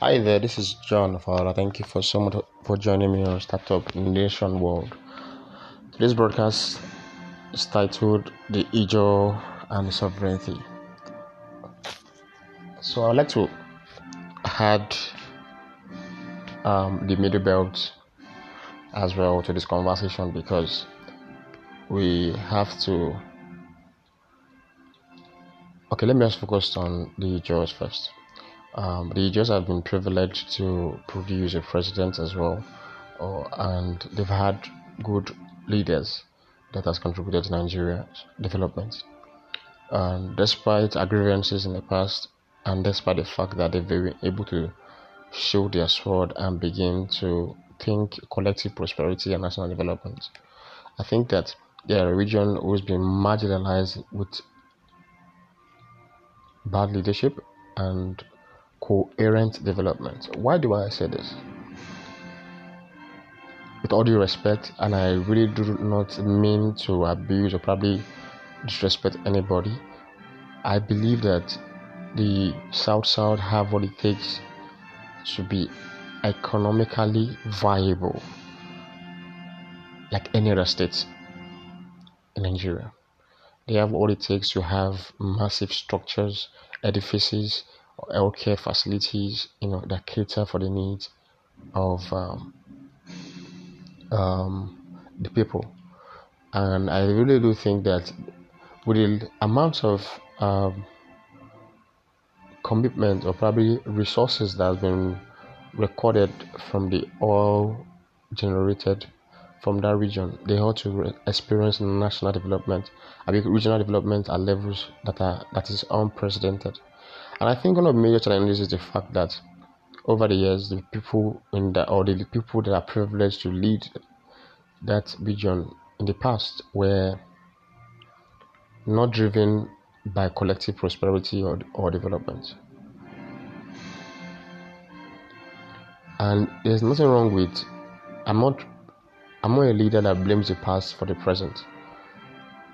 Hi there, this is John Fowler. Thank you for so much for joining me on Startup Nation World. Today's broadcast is titled The Ijaw and Sovereignty. So I'd like to add um, the Middle Belt as well to this conversation because we have to. Okay, let me just focus on the Ijaws first. Um, the Ijaws have been privileged to produce a president as well, or, and they've had good leaders that has contributed to Nigeria's development. And despite grievances in the past, and despite the fact that they've been able to show their sword and begin to think collective prosperity and national development, I think that their region who's been marginalized with bad leadership and coherent development. Why do I say this? With all due respect, and I really do not mean to abuse or probably disrespect anybody, I believe that the South South have what it takes to be economically viable, like any other state in Nigeria. They have all it takes to have massive structures, edifices, healthcare facilities, you know, that cater for the needs of um, um, the people. And I really do think that with the amount of um, commitment or probably resources that have been recorded from the oil generated from that region, they ought to experience national development, I mean regional development at levels that are that is unprecedented. And I think one of the major challenges is the fact that over the years, the people in the or the people that are privileged to lead that region in the past were not driven by collective prosperity or, or development. And there's nothing wrong with I'm not I'm not a leader that blames the past for the present.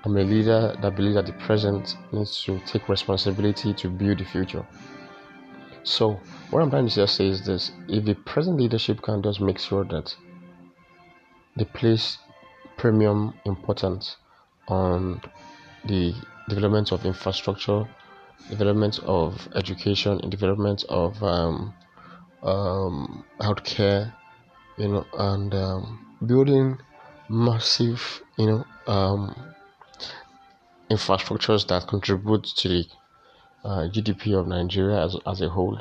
I'm a leader that believes that the present needs to take responsibility to build the future. So what I'm trying to just say is this if the present leadership can just make sure that they place premium importance on the development of infrastructure, development of education, and development of um, um, healthcare, you know, and um, building massive, you know, um, infrastructures that contribute to the uh, GDP of Nigeria as, as a whole,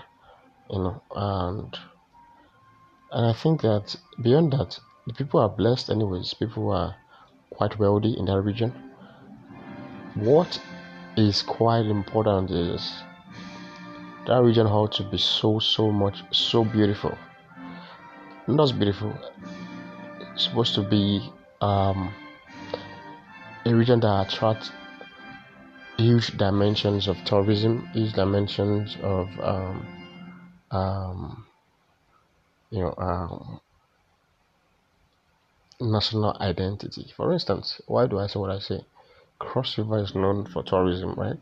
you know, and and I think that beyond that, the people are blessed anyways. People are quite wealthy in that region. What is quite important is that region ought to be so so much so beautiful. Not beautiful. It's supposed to be um, a region that attracts huge dimensions of tourism, huge dimensions of um, um, you know um, national identity. For instance, why do I say what I say? Cross River is known for tourism, right?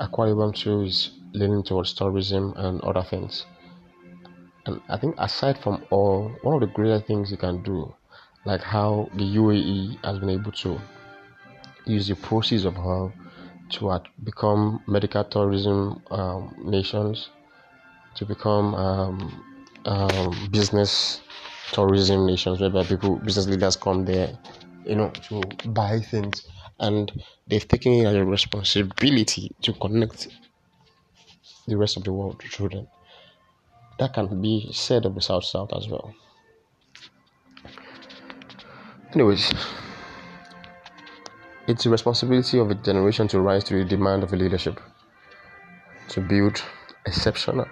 Ibom too is leaning towards tourism and other things. And I think aside from all, one of the greater things you can do, like how the UAE has been able to use the proceeds of oil to become medical tourism um, nations, to become um, um, business tourism nations, whereby people, business leaders come there, you know, to buy things, and they've taken it as a responsibility to connect the rest of the world through them. That can be said of the South South as well. Anyways, it's the responsibility of a generation to rise to the demand of a leadership, to build exceptional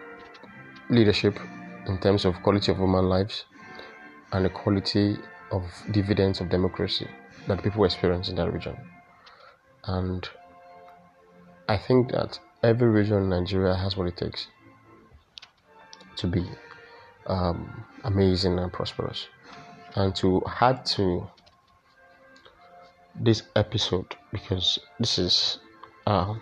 leadership in terms of quality of human lives and the quality of dividends of democracy that people experience in that region. And I think that every region in Nigeria has what it takes to be um, amazing and prosperous. And to add to this episode, because this is um,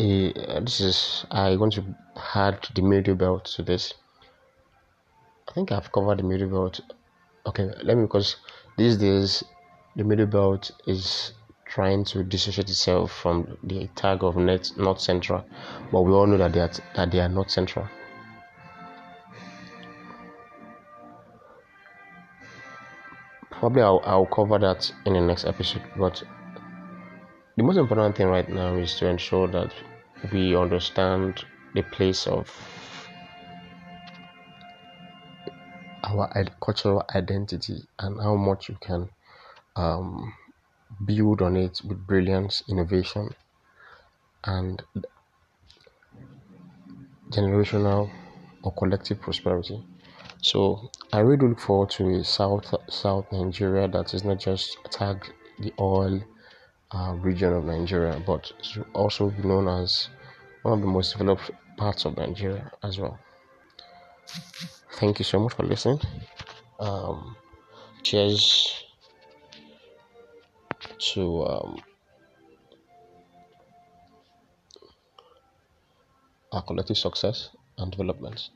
a this is I want to add the middle belt to this. I think I've covered the middle belt. Okay, let me because these days the middle belt is trying to dissociate itself from the tag of net North Central, but we all know that they are that they are North Central. Probably I'll, I'll cover that in the next episode, but the most important thing right now is to ensure that we understand the place of our cultural identity and how much we can um, build on it with brilliance, innovation, and generational or collective prosperity. So I really look forward to a South South Nigeria that is not just tag the oil uh, region of Nigeria, but also known as one of the most developed parts of Nigeria as well. Thank you so much for listening. Um, cheers to um, our collective success and development.